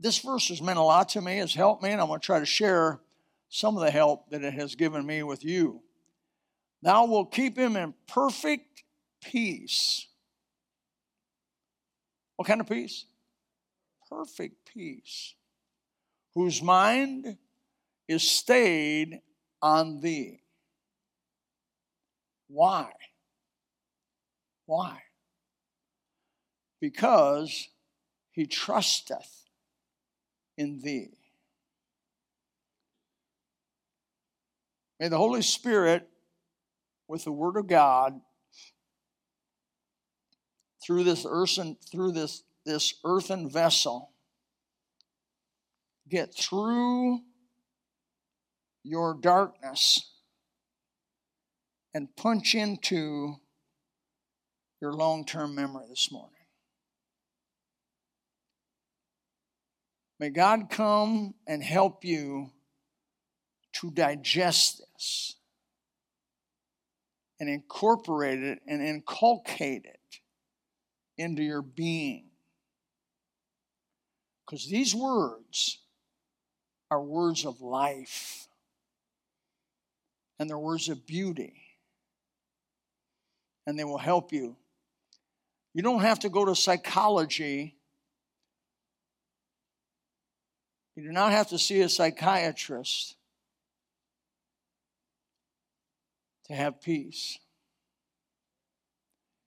this verse has meant a lot to me, has helped me, and I'm going to try to share some of the help that it has given me with you. Thou wilt keep him in perfect peace. What kind of peace? Perfect peace. Whose mind is stayed on thee. Why? Why? Because he trusteth in thee. May the Holy Spirit, with the Word of God, through this earthen, through this, this earthen vessel, get through your darkness and punch into your long term memory this morning. May God come and help you to digest this and incorporate it and inculcate it into your being. Because these words are words of life and they're words of beauty, and they will help you. You don't have to go to psychology. You do not have to see a psychiatrist to have peace.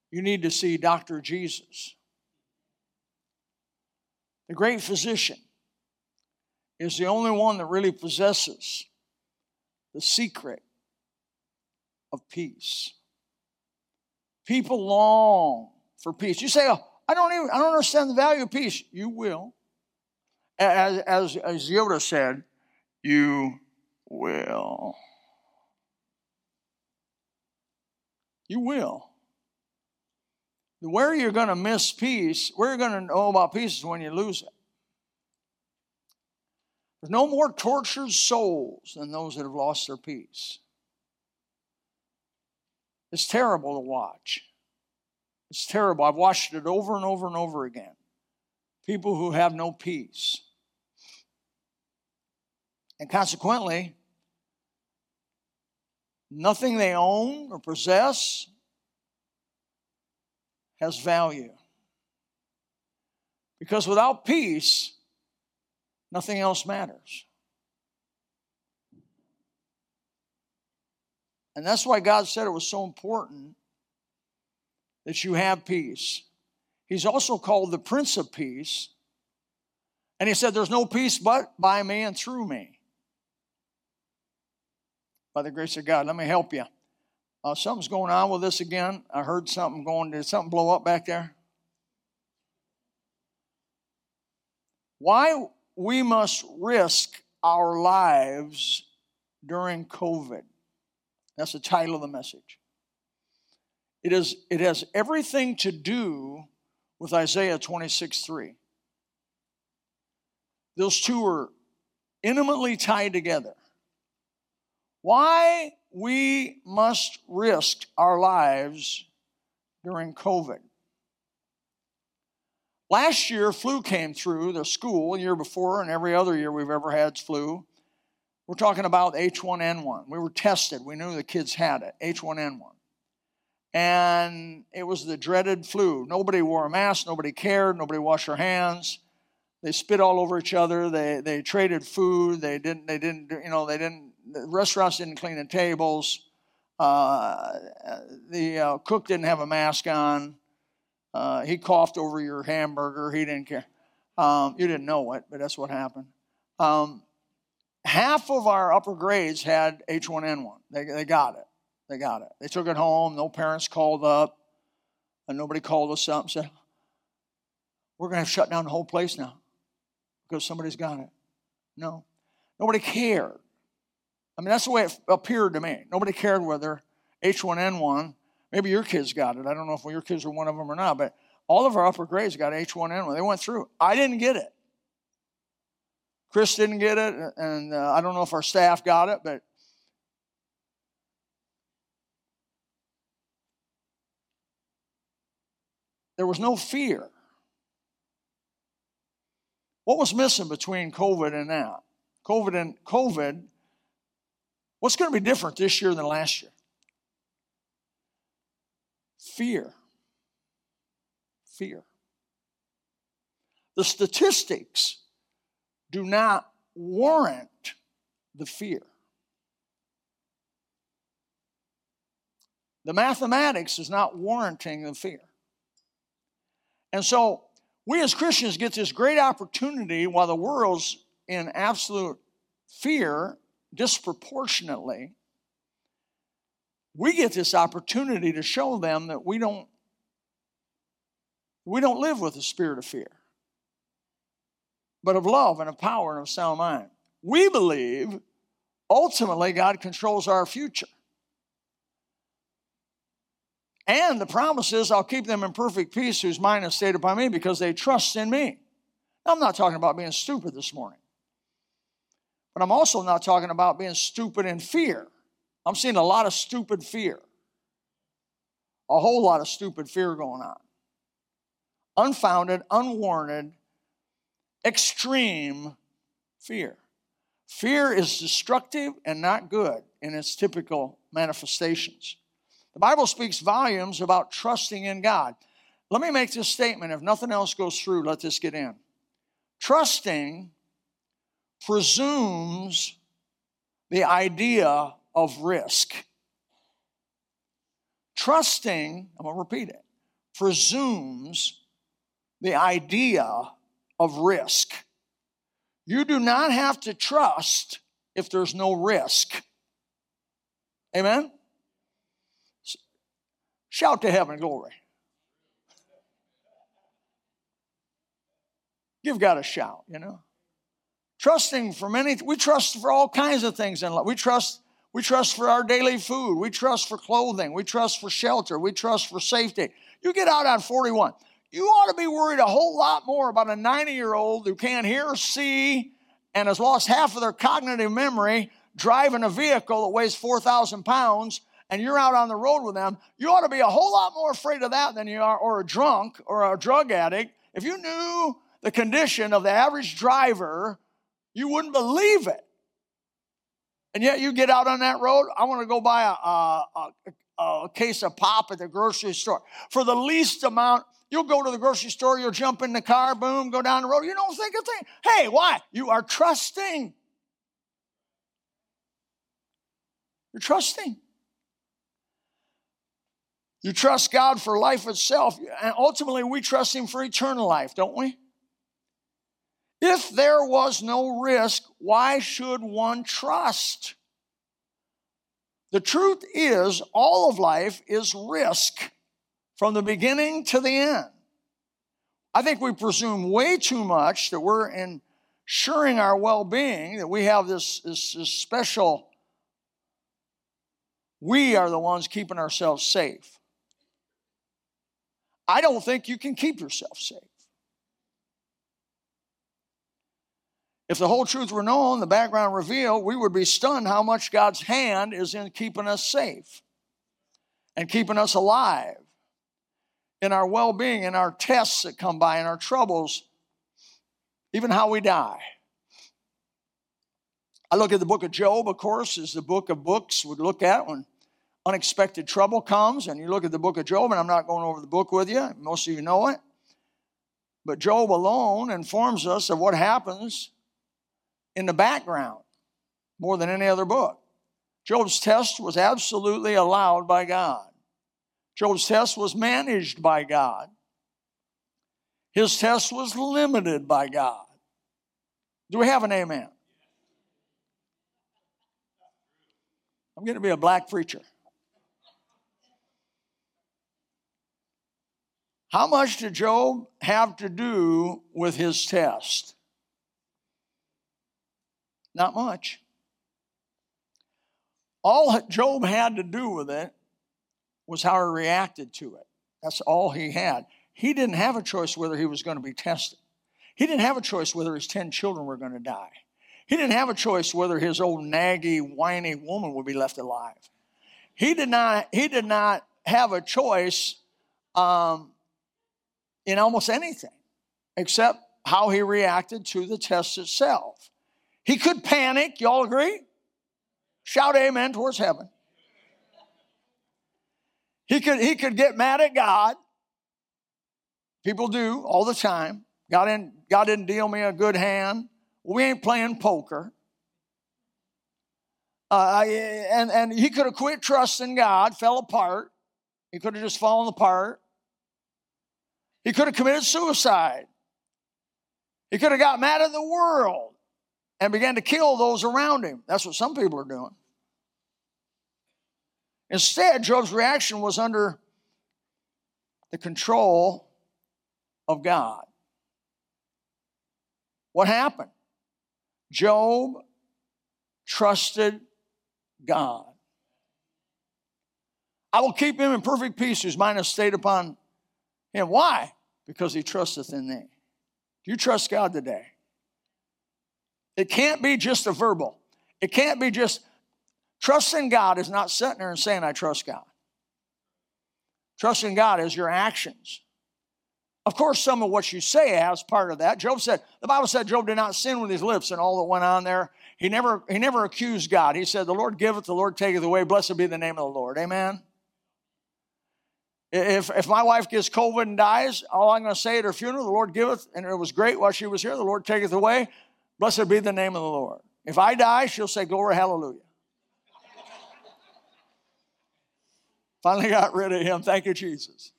You need to see Dr. Jesus. The great physician is the only one that really possesses the secret of peace. People long for peace. You say, oh, I don't even I don't understand the value of peace. You will. As, as, as Yoda said, you will. You will. Where you're going to miss peace, where you're going to know about peace is when you lose it. There's no more tortured souls than those that have lost their peace. It's terrible to watch. It's terrible. I've watched it over and over and over again. People who have no peace. And consequently, Nothing they own or possess has value. Because without peace, nothing else matters. And that's why God said it was so important that you have peace. He's also called the Prince of Peace. And he said, There's no peace but by me and through me by the grace of God. Let me help you. Uh, something's going on with this again. I heard something going. Did something blow up back there? Why we must risk our lives during COVID. That's the title of the message. It, is, it has everything to do with Isaiah 26 3. Those two are intimately tied together why we must risk our lives during COVID. Last year, flu came through the school, the year before, and every other year we've ever had flu. We're talking about H1N1. We were tested. We knew the kids had it, H1N1. And it was the dreaded flu. Nobody wore a mask, nobody cared, nobody washed their hands. They spit all over each other. They, they traded food. They didn't, they didn't, you know, they didn't the restaurants didn't clean the tables. Uh, the uh, cook didn't have a mask on. Uh, he coughed over your hamburger. He didn't care. Um, you didn't know it, but that's what happened. Um, half of our upper grades had H1N1. They, they got it. They got it. They took it home. No parents called up. And nobody called us up and said, We're going to shut down the whole place now because somebody's got it. No. Nobody cared. I mean, that's the way it appeared to me. Nobody cared whether H1N1, maybe your kids got it. I don't know if your kids were one of them or not, but all of our upper grades got H1N1. They went through. I didn't get it. Chris didn't get it, and uh, I don't know if our staff got it, but there was no fear. What was missing between COVID and that? COVID and COVID, what's going to be different this year than last year? Fear. Fear. The statistics do not warrant the fear. The mathematics is not warranting the fear. And so we as Christians get this great opportunity while the world's in absolute fear disproportionately. We get this opportunity to show them that we don't we don't live with a spirit of fear, but of love and of power and of sound mind. We believe ultimately God controls our future. And the promise is, I'll keep them in perfect peace whose mind is stayed upon me because they trust in me. I'm not talking about being stupid this morning, but I'm also not talking about being stupid in fear. I'm seeing a lot of stupid fear, a whole lot of stupid fear going on. Unfounded, unwarranted, extreme fear. Fear is destructive and not good in its typical manifestations. The Bible speaks volumes about trusting in God. Let me make this statement. If nothing else goes through, let this get in. Trusting presumes the idea of risk. Trusting, I'm going to repeat it, presumes the idea of risk. You do not have to trust if there's no risk. Amen? Shout to heaven, glory. Give God a shout, you know. Trusting for many, we trust for all kinds of things in life. We trust, we trust for our daily food. We trust for clothing. We trust for shelter. We trust for safety. You get out on 41. You ought to be worried a whole lot more about a 90 year old who can't hear, see, and has lost half of their cognitive memory driving a vehicle that weighs 4,000 pounds and you're out on the road with them, you ought to be a whole lot more afraid of that than you are, or a drunk or a drug addict. If you knew the condition of the average driver, you wouldn't believe it. And yet you get out on that road, I want to go buy a, a, a, a case of pop at the grocery store. For the least amount, You'll go to the grocery store, you'll jump in the car, boom, go down the road. You don't think a thing. Hey, why? You are trusting. You're trusting. You trust God for life itself, and ultimately we trust Him for eternal life, don't we? If there was no risk, why should one trust? The truth is, all of life is risk from the beginning to the end. I think we presume way too much that we're ensuring our well being, that we have this, this, this special, we are the ones keeping ourselves safe. I don't think you can keep yourself safe. If the whole truth were known, the background revealed, we would be stunned how much God's hand is in keeping us safe and keeping us alive in our well being, in our tests that come by, in our troubles, even how we die. I look at the book of Job, of course, is the book of books we look at when unexpected trouble comes, and you look at the book of Job, and I'm not going over the book with you, most of you know it. But Job alone informs us of what happens in the background more than any other book. Job's test was absolutely allowed by God. Job's test was managed by God. His test was limited by God. Do we have an amen? I'm going to be a black preacher. How much did Job have to do with his test? Not much. All Job had to do with it was how he reacted to it. That's all he had. He didn't have a choice whether he was going to be tested. He didn't have a choice whether his 10 children were going to die. He didn't have a choice whether his old naggy, whiny woman would be left alive. He did not, he did not have a choice um, in almost anything except how he reacted to the test itself. He could panic, y'all agree? Shout amen towards heaven. He could, he could get mad at God. People do all the time. God didn't, God didn't deal me a good hand. We ain't playing poker. Uh, and, and he could have quit trusting God, fell apart. He could have just fallen apart. He could have committed suicide. He could have got mad at the world and began to kill those around him. That's what some people are doing. Instead, Job's reaction was under the control of God. What happened? Job trusted God. I will keep him in perfect peace whose mind is stayed upon him. Why? Because he trusteth in thee. Do you trust God today? It can't be just a verbal. It can't be just trusting God is not sitting there and saying, I trust God. Trusting God is your actions. Of course, some of what you say has part of that. Job said, the Bible said Job did not sin with his lips and all that went on there. He never, he never accused God. He said, The Lord giveth, the Lord taketh away. Blessed be the name of the Lord. Amen. If, if my wife gets COVID and dies, all I'm going to say at her funeral, the Lord giveth, and it was great while she was here, the Lord taketh away. Blessed be the name of the Lord. If I die, she'll say, Glory, hallelujah. Finally got rid of him. Thank you, Jesus.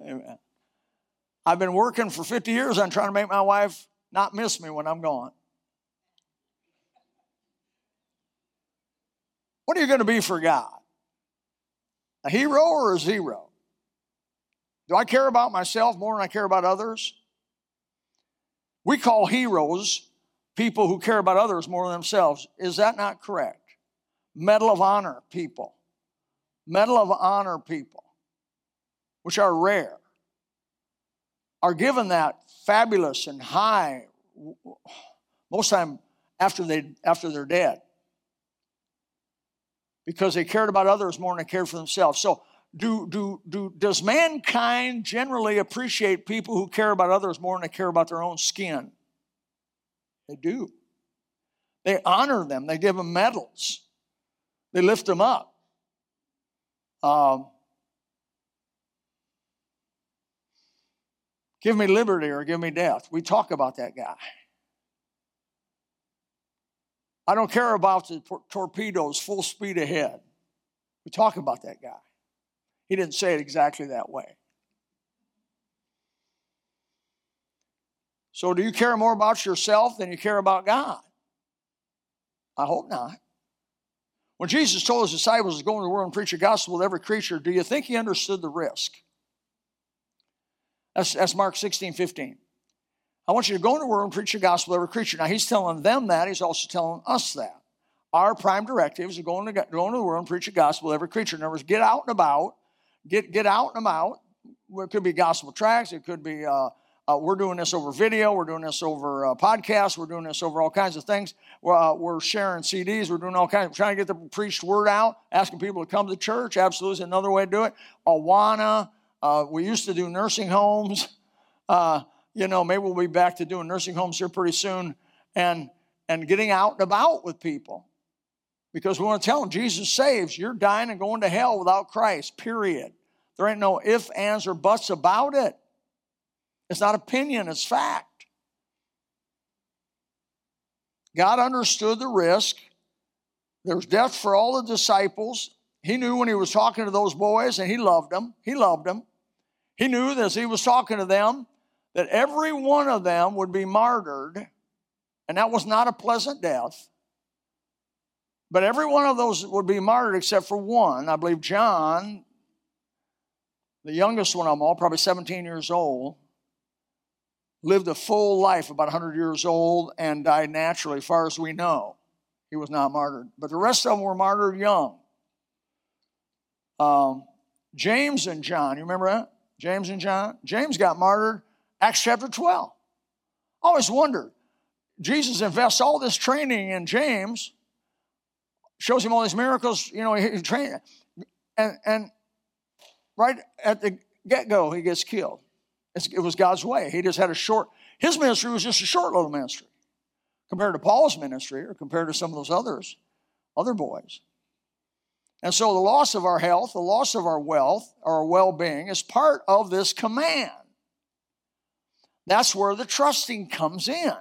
Amen. I've been working for 50 years on trying to make my wife not miss me when I'm gone. What are you going to be for God? A hero or a zero? Do I care about myself more than I care about others? We call heroes people who care about others more than themselves. Is that not correct? Medal of Honor people. Medal of Honor people, which are rare, are given that fabulous and high, most time after, they, after they're dead because they cared about others more than they cared for themselves. So, do, do, do, does mankind generally appreciate people who care about others more than they care about their own skin? They do. They honor them, they give them medals, they lift them up. Um, give me liberty or give me death. We talk about that guy. I don't care about the torpedoes full speed ahead. We talk about that guy. He didn't say it exactly that way. So, do you care more about yourself than you care about God? I hope not. When Jesus told his disciples to go into the world and preach the gospel to every creature, do you think he understood the risk? That's, that's Mark 16, 15. I want you to go into the world and preach the gospel to every creature. Now, he's telling them that. He's also telling us that. Our prime directive is to go into, go into the world and preach the gospel to every creature. In other words, get out and about. Get, get out and about. It could be gospel tracts. It could be, uh, uh, we're doing this over video. We're doing this over uh, podcasts. We're doing this over all kinds of things. We're, uh, we're sharing CDs. We're doing all kinds. Of, trying to get the preached word out. Asking people to come to church. Absolutely, another way to do it. Awana. Uh, we used to do nursing homes. Uh, you know, maybe we'll be back to doing nursing homes here pretty soon and and getting out and about with people. Because we want to tell them Jesus saves. You're dying and going to hell without Christ, period. There ain't no ifs, ands, or buts about it. It's not opinion, it's fact. God understood the risk. There's death for all the disciples. He knew when he was talking to those boys, and he loved them. He loved them. He knew that as he was talking to them, that every one of them would be martyred, and that was not a pleasant death. But every one of those would be martyred except for one. I believe John, the youngest one of them all, probably 17 years old, lived a full life, about 100 years old, and died naturally, far as we know. He was not martyred. But the rest of them were martyred young. Um, James and John, you remember that? James and John? James got martyred Acts chapter 12. I always wondered. Jesus invests all this training in James, shows him all these miracles, you know, he, trained, and, and right at the get go, he gets killed. it was God's way. He just had a short, his ministry was just a short little ministry compared to Paul's ministry or compared to some of those others, other boys. And so the loss of our health, the loss of our wealth, our well being is part of this command. That's where the trusting comes in.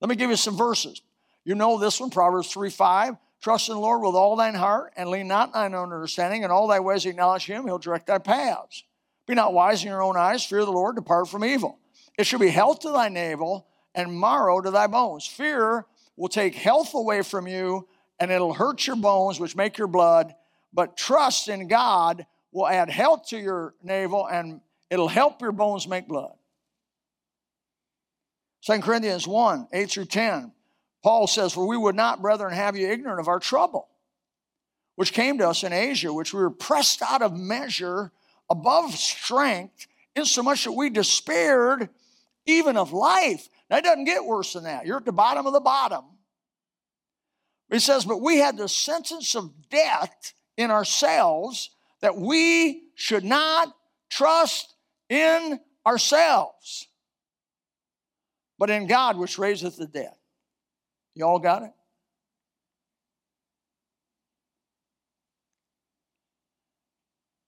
Let me give you some verses. You know this one, Proverbs 3 5. Trust in the Lord with all thine heart and lean not thine own understanding. In all thy ways acknowledge him, he'll direct thy paths. Be not wise in your own eyes, fear the Lord, depart from evil. It shall be health to thy navel and marrow to thy bones. Fear will take health away from you and it'll hurt your bones, which make your blood. But trust in God will add health to your navel and it'll help your bones make blood. 2 Corinthians 1 8 through 10. Paul says, For we would not, brethren, have you ignorant of our trouble, which came to us in Asia, which we were pressed out of measure above strength, insomuch that we despaired even of life. That doesn't get worse than that. You're at the bottom of the bottom. He says, But we had the sentence of death in ourselves that we should not trust in ourselves, but in God which raiseth the dead. You all got it?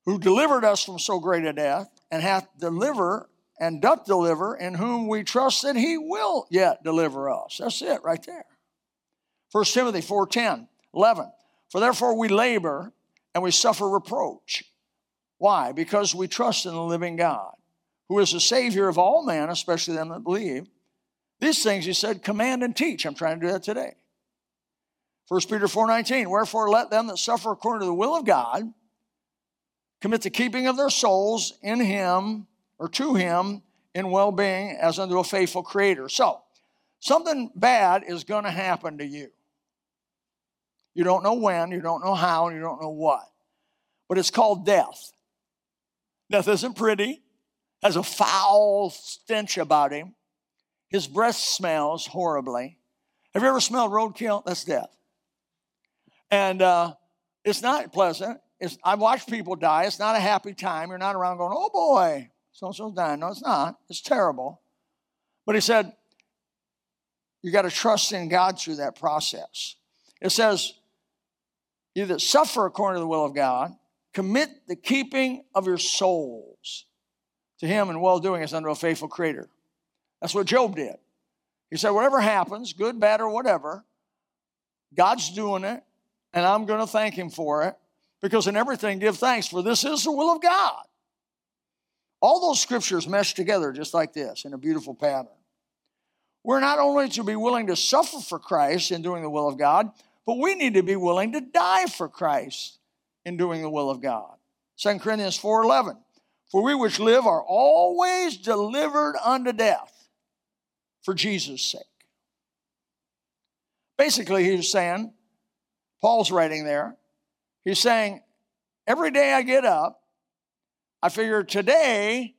Who delivered us from so great a death, and hath deliver and doth deliver, in whom we trust that he will yet deliver us. That's it right there. 1 Timothy 4:10, 11. For therefore we labor and we suffer reproach. Why? Because we trust in the living God, who is the Savior of all men, especially them that believe these things he said, command and teach. I'm trying to do that today. 1 Peter 4:19, wherefore let them that suffer according to the will of God commit the keeping of their souls in him or to him in well-being as unto a faithful creator. So, something bad is going to happen to you. You don't know when, you don't know how, and you don't know what. But it's called death. Death isn't pretty, has a foul stench about him. His breath smells horribly. Have you ever smelled roadkill? That's death. And uh, it's not pleasant. It's, I've watched people die. It's not a happy time. You're not around going, oh boy, so and so's dying. No, it's not. It's terrible. But he said, you got to trust in God through that process. It says, you that suffer according to the will of God, commit the keeping of your souls to Him in well doing as unto a faithful Creator. That's what Job did. He said, whatever happens, good, bad, or whatever, God's doing it, and I'm going to thank Him for it because in everything give thanks, for this is the will of God. All those scriptures mesh together just like this in a beautiful pattern. We're not only to be willing to suffer for Christ in doing the will of God, but we need to be willing to die for Christ in doing the will of God. 2 Corinthians 4:11 For we which live are always delivered unto death for Jesus' sake. Basically, he's saying, Paul's writing there, he's saying, every day I get up, I figure today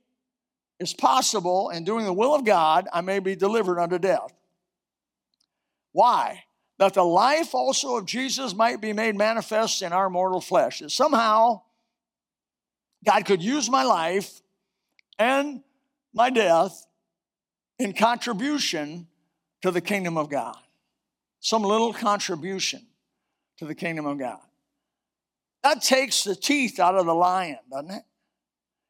is possible in doing the will of God, I may be delivered unto death. Why? That the life also of Jesus might be made manifest in our mortal flesh. That somehow God could use my life and my death in contribution to the kingdom of God. Some little contribution to the kingdom of God. That takes the teeth out of the lion, doesn't it?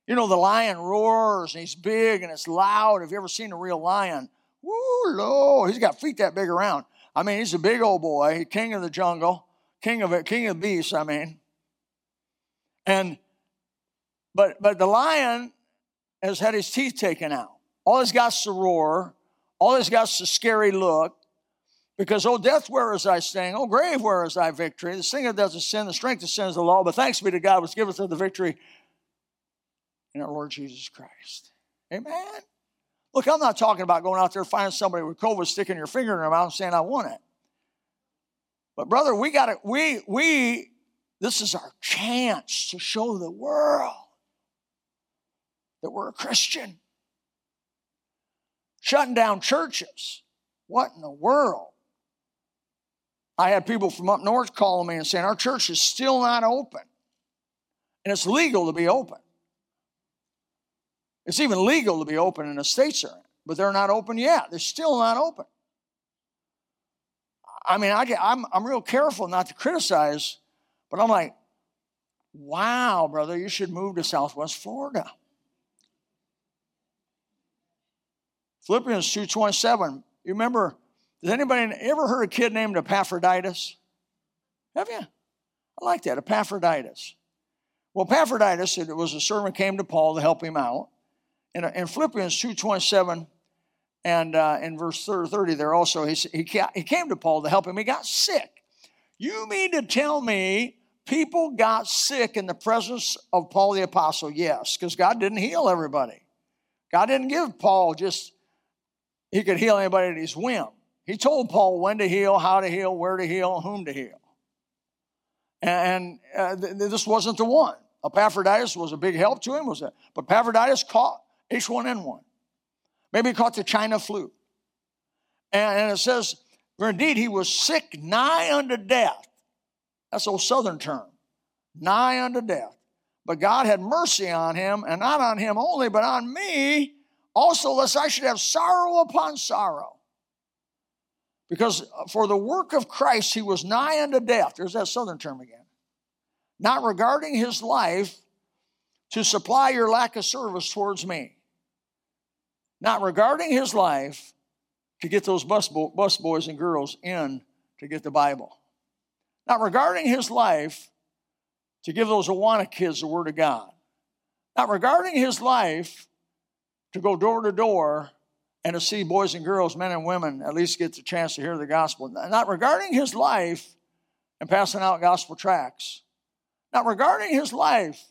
You know, the lion roars and he's big and it's loud. Have you ever seen a real lion? Woo, Lord, he's got feet that big around. I mean, he's a big old boy, king of the jungle, king of it, king of beasts, I mean. And but but the lion has had his teeth taken out. All he's got's to roar. All he's got's a scary look. Because, oh, death, where is thy sting? Oh, grave, where is thy victory? The death is sin, the strength of sin is the law. But thanks be to God, which giveth us the victory in our Lord Jesus Christ. Amen. Look, I'm not talking about going out there finding somebody with COVID sticking your finger in their mouth and saying, I want it. But brother, we got to, we, we, this is our chance to show the world that we're a Christian shutting down churches. What in the world? I had people from up north calling me and saying, Our church is still not open. And it's legal to be open. It's even legal to be open in the states, are, but they're not open yet. They're still not open. I mean, I get, I'm, I'm real careful not to criticize, but I'm like, wow, brother, you should move to Southwest Florida. Philippians 2.27, you remember, has anybody ever heard a kid named Epaphroditus? Have you? I like that, Epaphroditus. Well, Epaphroditus, it was a servant came to Paul to help him out. In, in Philippians 2.27 and uh, in verse 30 there also, he, he, he came to Paul to help him. He got sick. You mean to tell me people got sick in the presence of Paul the Apostle? Yes, because God didn't heal everybody. God didn't give Paul just, he could heal anybody at his whim. He told Paul when to heal, how to heal, where to heal, whom to heal. And uh, th- this wasn't the one. Epaphroditus was a big help to him, was it? But Epaphroditus caught H1N1. Maybe he caught the China flu. And, and it says, for indeed he was sick nigh unto death. That's old southern term. Nigh unto death. But God had mercy on him, and not on him only, but on me also, lest I should have sorrow upon sorrow. Because uh, for the work of Christ, he was nigh unto death. There's that southern term again. Not regarding his life to supply your lack of service towards me. Not regarding his life to get those bus, bo- bus boys and girls in to get the Bible. Not regarding his life to give those Awana kids the Word of God. Not regarding his life to go door to door and to see boys and girls, men and women, at least get the chance to hear the gospel. Not regarding his life and passing out gospel tracts. Not regarding his life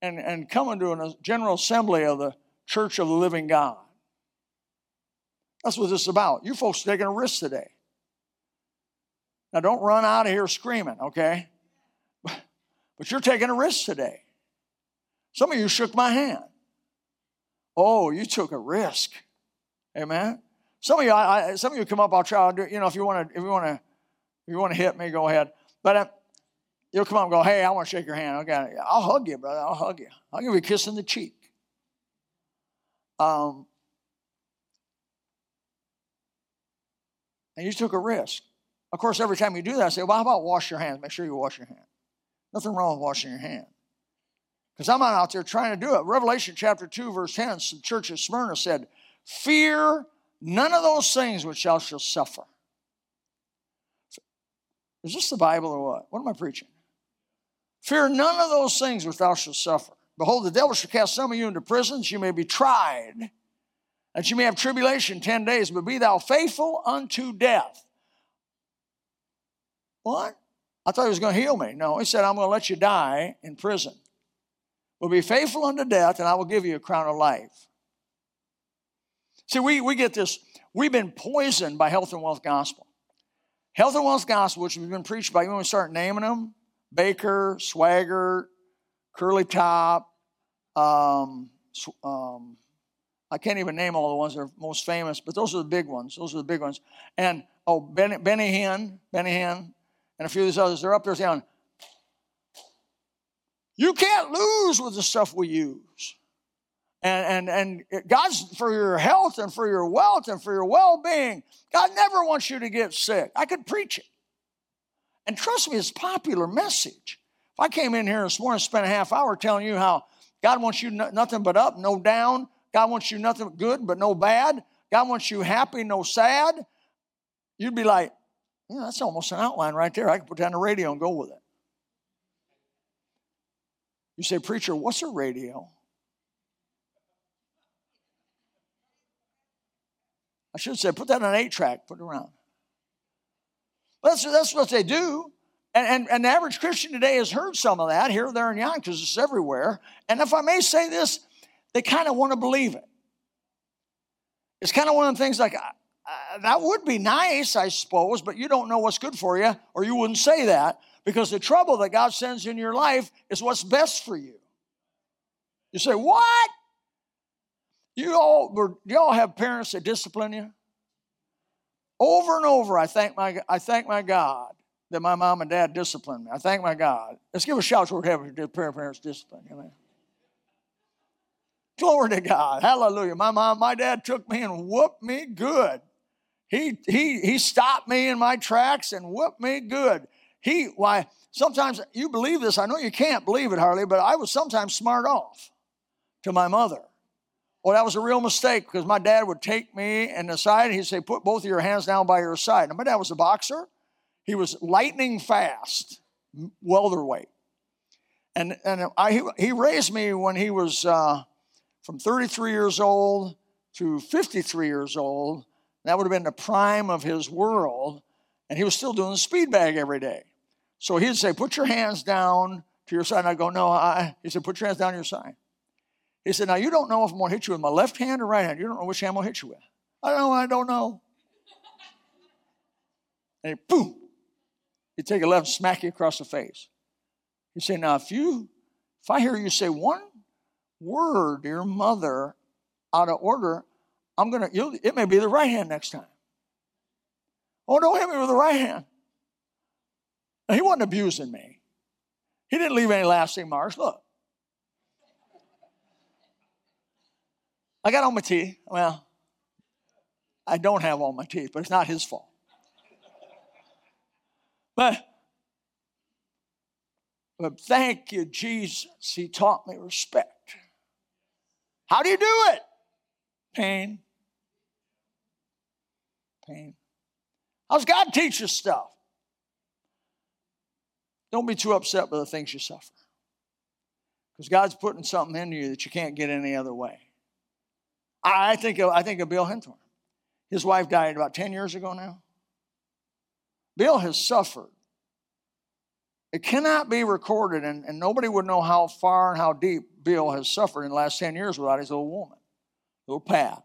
and, and coming to a general assembly of the church of the living God. That's what this is about. You folks taking a risk today. Now, don't run out of here screaming, okay? But you're taking a risk today. Some of you shook my hand. Oh, you took a risk. Amen. Some of you, I, I, some of you come up. I'll try. I'll do, you know, if you want to, if you want to, if you want to hit me, go ahead. But uh, you'll come up and go, "Hey, I want to shake your hand." Okay, I'll hug you, brother. I'll hug you. I'll give you a kiss in the cheek. Um, and you took a risk. Of course, every time you do that, I say, "Well, how about wash your hands? Make sure you wash your hands." Nothing wrong with washing your hands. Because I'm not out there trying to do it. Revelation chapter 2, verse 10, the church of Smyrna said, Fear none of those things which thou shalt suffer. Is this the Bible or what? What am I preaching? Fear none of those things which thou shalt suffer. Behold, the devil shall cast some of you into prisons, you may be tried, and you may have tribulation ten days, but be thou faithful unto death. What? I thought he was going to heal me. No, he said, I'm going to let you die in prison. But be faithful unto death, and I will give you a crown of life. See, we, we get this, we've been poisoned by health and wealth gospel. Health and wealth gospel, which we've been preached by, you want to start naming them? Baker, Swaggart, Curly Top, um, um, I can't even name all the ones that are most famous, but those are the big ones. Those are the big ones. And oh, Benny, Benny Hinn, Benny Hinn, and a few of these others, they're up there saying, you can't lose with the stuff we use. And, and, and God's for your health and for your wealth and for your well being. God never wants you to get sick. I could preach it. And trust me, it's a popular message. If I came in here this morning and spent a half hour telling you how God wants you nothing but up, no down, God wants you nothing but good but no bad, God wants you happy, no sad, you'd be like, yeah, that's almost an outline right there. I could put down the radio and go with it. You say, Preacher, what's a radio? I should say, put that on eight track, put it around. That's, that's what they do. And, and, and the average Christian today has heard some of that here, there, and yon because it's everywhere. And if I may say this, they kind of want to believe it. It's kind of one of the things like, uh, that would be nice, I suppose, but you don't know what's good for you, or you wouldn't say that, because the trouble that God sends in your life is what's best for you. You say, What? You all you all have parents that discipline you? Over and over, I thank my I thank my God that my mom and dad disciplined me. I thank my God. Let's give a shout to heaven to parents discipline. Amen. Glory to God. Hallelujah. My mom, my dad took me and whooped me good. He, he, he stopped me in my tracks and whooped me good. He, why, sometimes you believe this. I know you can't believe it, Harley, but I was sometimes smart off to my mother. Well, that was a real mistake because my dad would take me and the side, he'd say, Put both of your hands down by your side. And my dad was a boxer. He was lightning fast, welterweight. And, and I, he raised me when he was uh, from 33 years old to 53 years old. That would have been the prime of his world. And he was still doing the speed bag every day. So he'd say, Put your hands down to your side. And I'd go, No, I. He said, Put your hands down to your side. He said, Now you don't know if I'm going to hit you with my left hand or right hand. You don't know which hand I'm going to hit you with. I don't know, I don't know. And he, boom, he'd take a left and smack you across the face. He'd say, Now if you, if I hear you say one word to your mother out of order, I'm going to, it may be the right hand next time. Oh, don't hit me with the right hand. Now, he wasn't abusing me. He didn't leave any lasting marks. Look, I got all my teeth. Well, I don't have all my teeth, but it's not his fault. But, but thank you, Jesus. He taught me respect. How do you do it? Pain. Pain. How's God teach you stuff? Don't be too upset with the things you suffer. Because God's putting something into you that you can't get any other way. I think of, I think of Bill Henthorn. His wife died about 10 years ago now. Bill has suffered. It cannot be recorded, and, and nobody would know how far and how deep Bill has suffered in the last 10 years without his little woman, little Pat.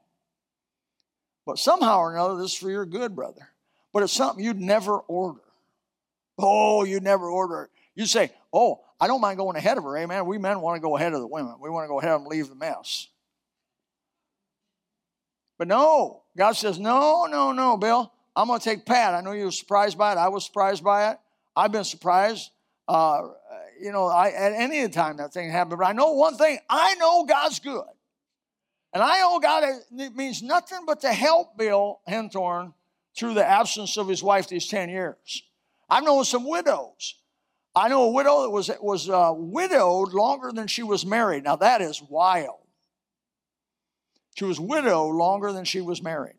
But somehow or another, this is for your good, brother. But it's something you'd never order. Oh, you'd never order. You say, Oh, I don't mind going ahead of her. Amen. We men want to go ahead of the women. We want to go ahead and leave the mess. But no, God says, no, no, no, Bill. I'm going to take Pat. I know you were surprised by it. I was surprised by it. I've been surprised. Uh, you know, I, at any time that thing happened. But I know one thing. I know God's good. And I know God it means nothing but to help Bill Henthorn through the absence of his wife these 10 years. I've known some widows. I know a widow that was, was uh, widowed longer than she was married. Now, that is wild. She was widow longer than she was married.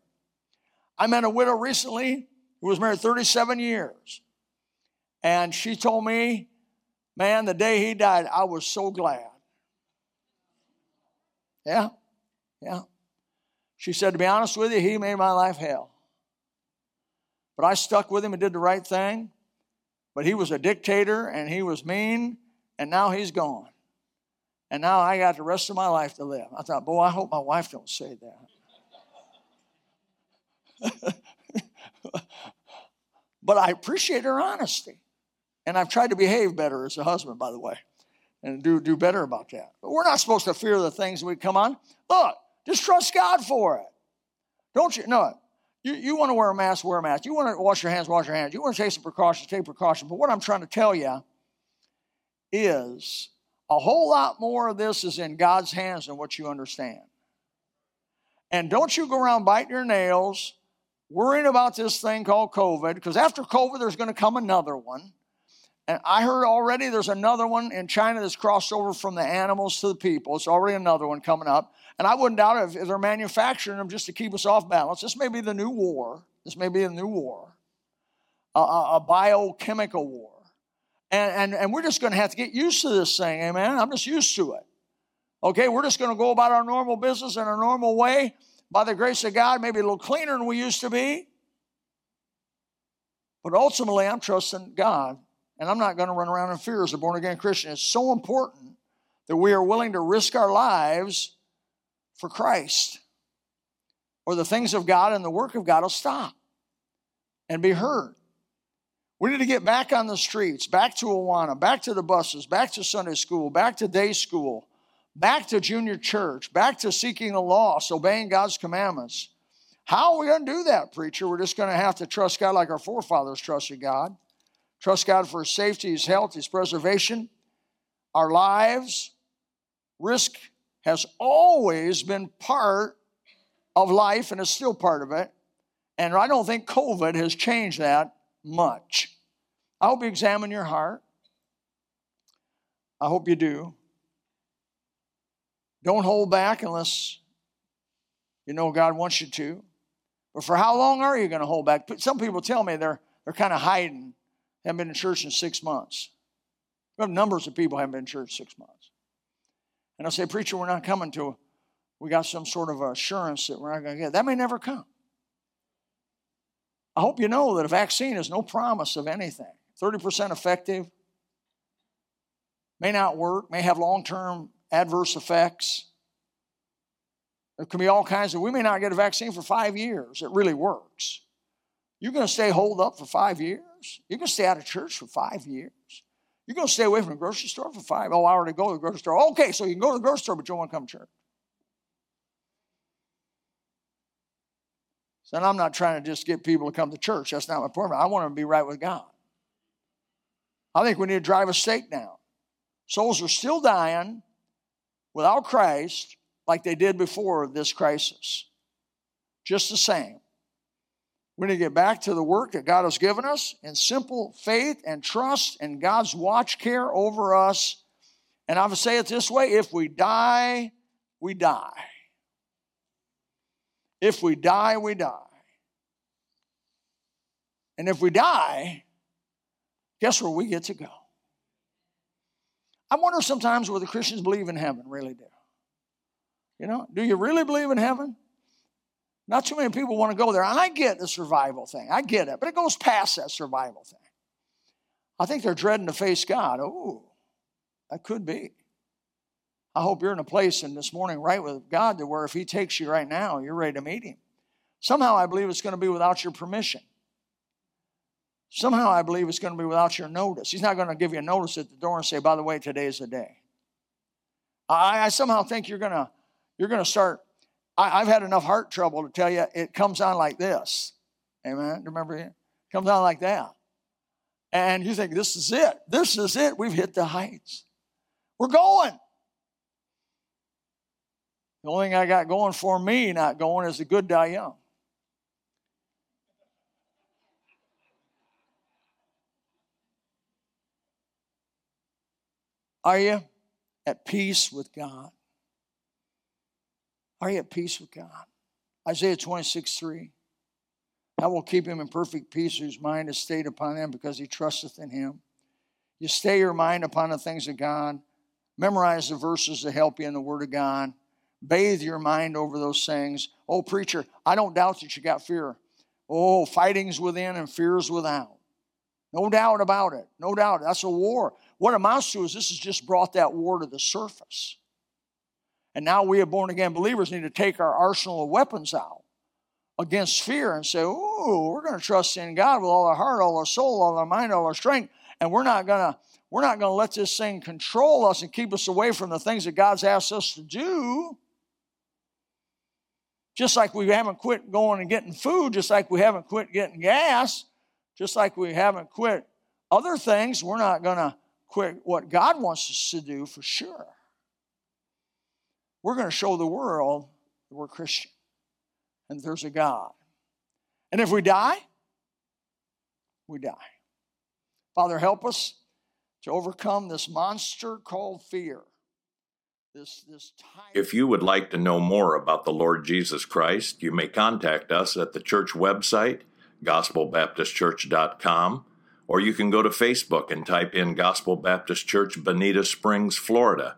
I met a widow recently who was married 37 years. And she told me, man, the day he died, I was so glad. Yeah, yeah. She said, to be honest with you, he made my life hell. But I stuck with him and did the right thing. But he was a dictator and he was mean, and now he's gone. And now I got the rest of my life to live. I thought, boy, I hope my wife don't say that. but I appreciate her honesty. And I've tried to behave better as a husband, by the way, and do, do better about that. But we're not supposed to fear the things we come on. Look, just trust God for it. Don't you? No. You, you want to wear a mask, wear a mask. You want to wash your hands, wash your hands. You want to take some precautions, take precautions. But what I'm trying to tell you is a whole lot more of this is in God's hands than what you understand. And don't you go around biting your nails, worrying about this thing called COVID, because after COVID, there's going to come another one. And I heard already there's another one in China that's crossed over from the animals to the people. It's already another one coming up. And I wouldn't doubt if they're manufacturing them just to keep us off balance. This may be the new war. This may be a new war, a, a, a biochemical war. And, and, and we're just going to have to get used to this thing, amen? I'm just used to it. Okay, we're just going to go about our normal business in a normal way by the grace of God, maybe a little cleaner than we used to be. But ultimately, I'm trusting God, and I'm not going to run around in fear as a born again Christian. It's so important that we are willing to risk our lives for Christ, or the things of God and the work of God will stop and be heard. We need to get back on the streets, back to Awana, back to the buses, back to Sunday school, back to day school, back to junior church, back to seeking the lost, obeying God's commandments. How are we going to do that, preacher? We're just going to have to trust God like our forefathers trusted God. Trust God for his safety, his health, his preservation, our lives, risk has always been part of life and is still part of it. And I don't think COVID has changed that much. I hope you examine your heart. I hope you do. Don't hold back unless you know God wants you to. But for how long are you going to hold back? Some people tell me they're, they're kind of hiding, haven't been in church in six months. We have numbers of people haven't been in church six months. And I say, Preacher, we're not coming to, we got some sort of assurance that we're not going to get. That may never come. I hope you know that a vaccine is no promise of anything. 30% effective, may not work, may have long term adverse effects. There can be all kinds of, we may not get a vaccine for five years. It really works. You're going to stay holed up for five years? You're going to stay out of church for five years? You're going to stay away from the grocery store for five? Oh, I already go to the grocery store. Okay, so you can go to the grocery store, but you don't want to come to church. So I'm not trying to just get people to come to church. That's not my point. I want them to be right with God. I think we need to drive a stake down. Souls are still dying without Christ like they did before this crisis. Just the same. We need to get back to the work that God has given us in simple faith and trust and God's watch care over us. And I would say it this way if we die, we die. If we die, we die. And if we die, guess where we get to go? I wonder sometimes whether Christians believe in heaven, really do. You know, do you really believe in heaven? Not too many people want to go there. I get the survival thing, I get it, but it goes past that survival thing. I think they're dreading to face God. Oh, that could be. I hope you're in a place in this morning right with God to where if He takes you right now, you're ready to meet Him. Somehow I believe it's going to be without your permission. Somehow I believe it's going to be without your notice. He's not going to give you a notice at the door and say, by the way, today is the day. I, I somehow think you're going to you're going to start. I, have had enough heart trouble to tell you it comes on like this. Amen. Remember it? Comes on like that. And you think, this is it. This is it. We've hit the heights. We're going. The only thing I got going for me not going is the good die young. Are you at peace with God? Are you at peace with God? Isaiah 26, 3. I will keep him in perfect peace whose mind is stayed upon him because he trusteth in him. You stay your mind upon the things of God. Memorize the verses that help you in the Word of God. Bathe your mind over those things. Oh, preacher, I don't doubt that you got fear. Oh, fighting's within and fear's without. No doubt about it. No doubt. That's a war. What amounts to is this has just brought that war to the surface. And now we, as born again believers, need to take our arsenal of weapons out against fear and say, "Ooh, we're going to trust in God with all our heart, all our soul, all our mind, all our strength, and we're not going to we're not going to let this thing control us and keep us away from the things that God's asked us to do." Just like we haven't quit going and getting food, just like we haven't quit getting gas, just like we haven't quit other things, we're not going to quit what God wants us to do for sure. We're going to show the world that we're Christian and there's a God. And if we die, we die. Father, help us to overcome this monster called fear. This, this if you would like to know more about the Lord Jesus Christ, you may contact us at the church website, gospelbaptistchurch.com or you can go to Facebook and type in Gospel Baptist Church, Bonita Springs, Florida.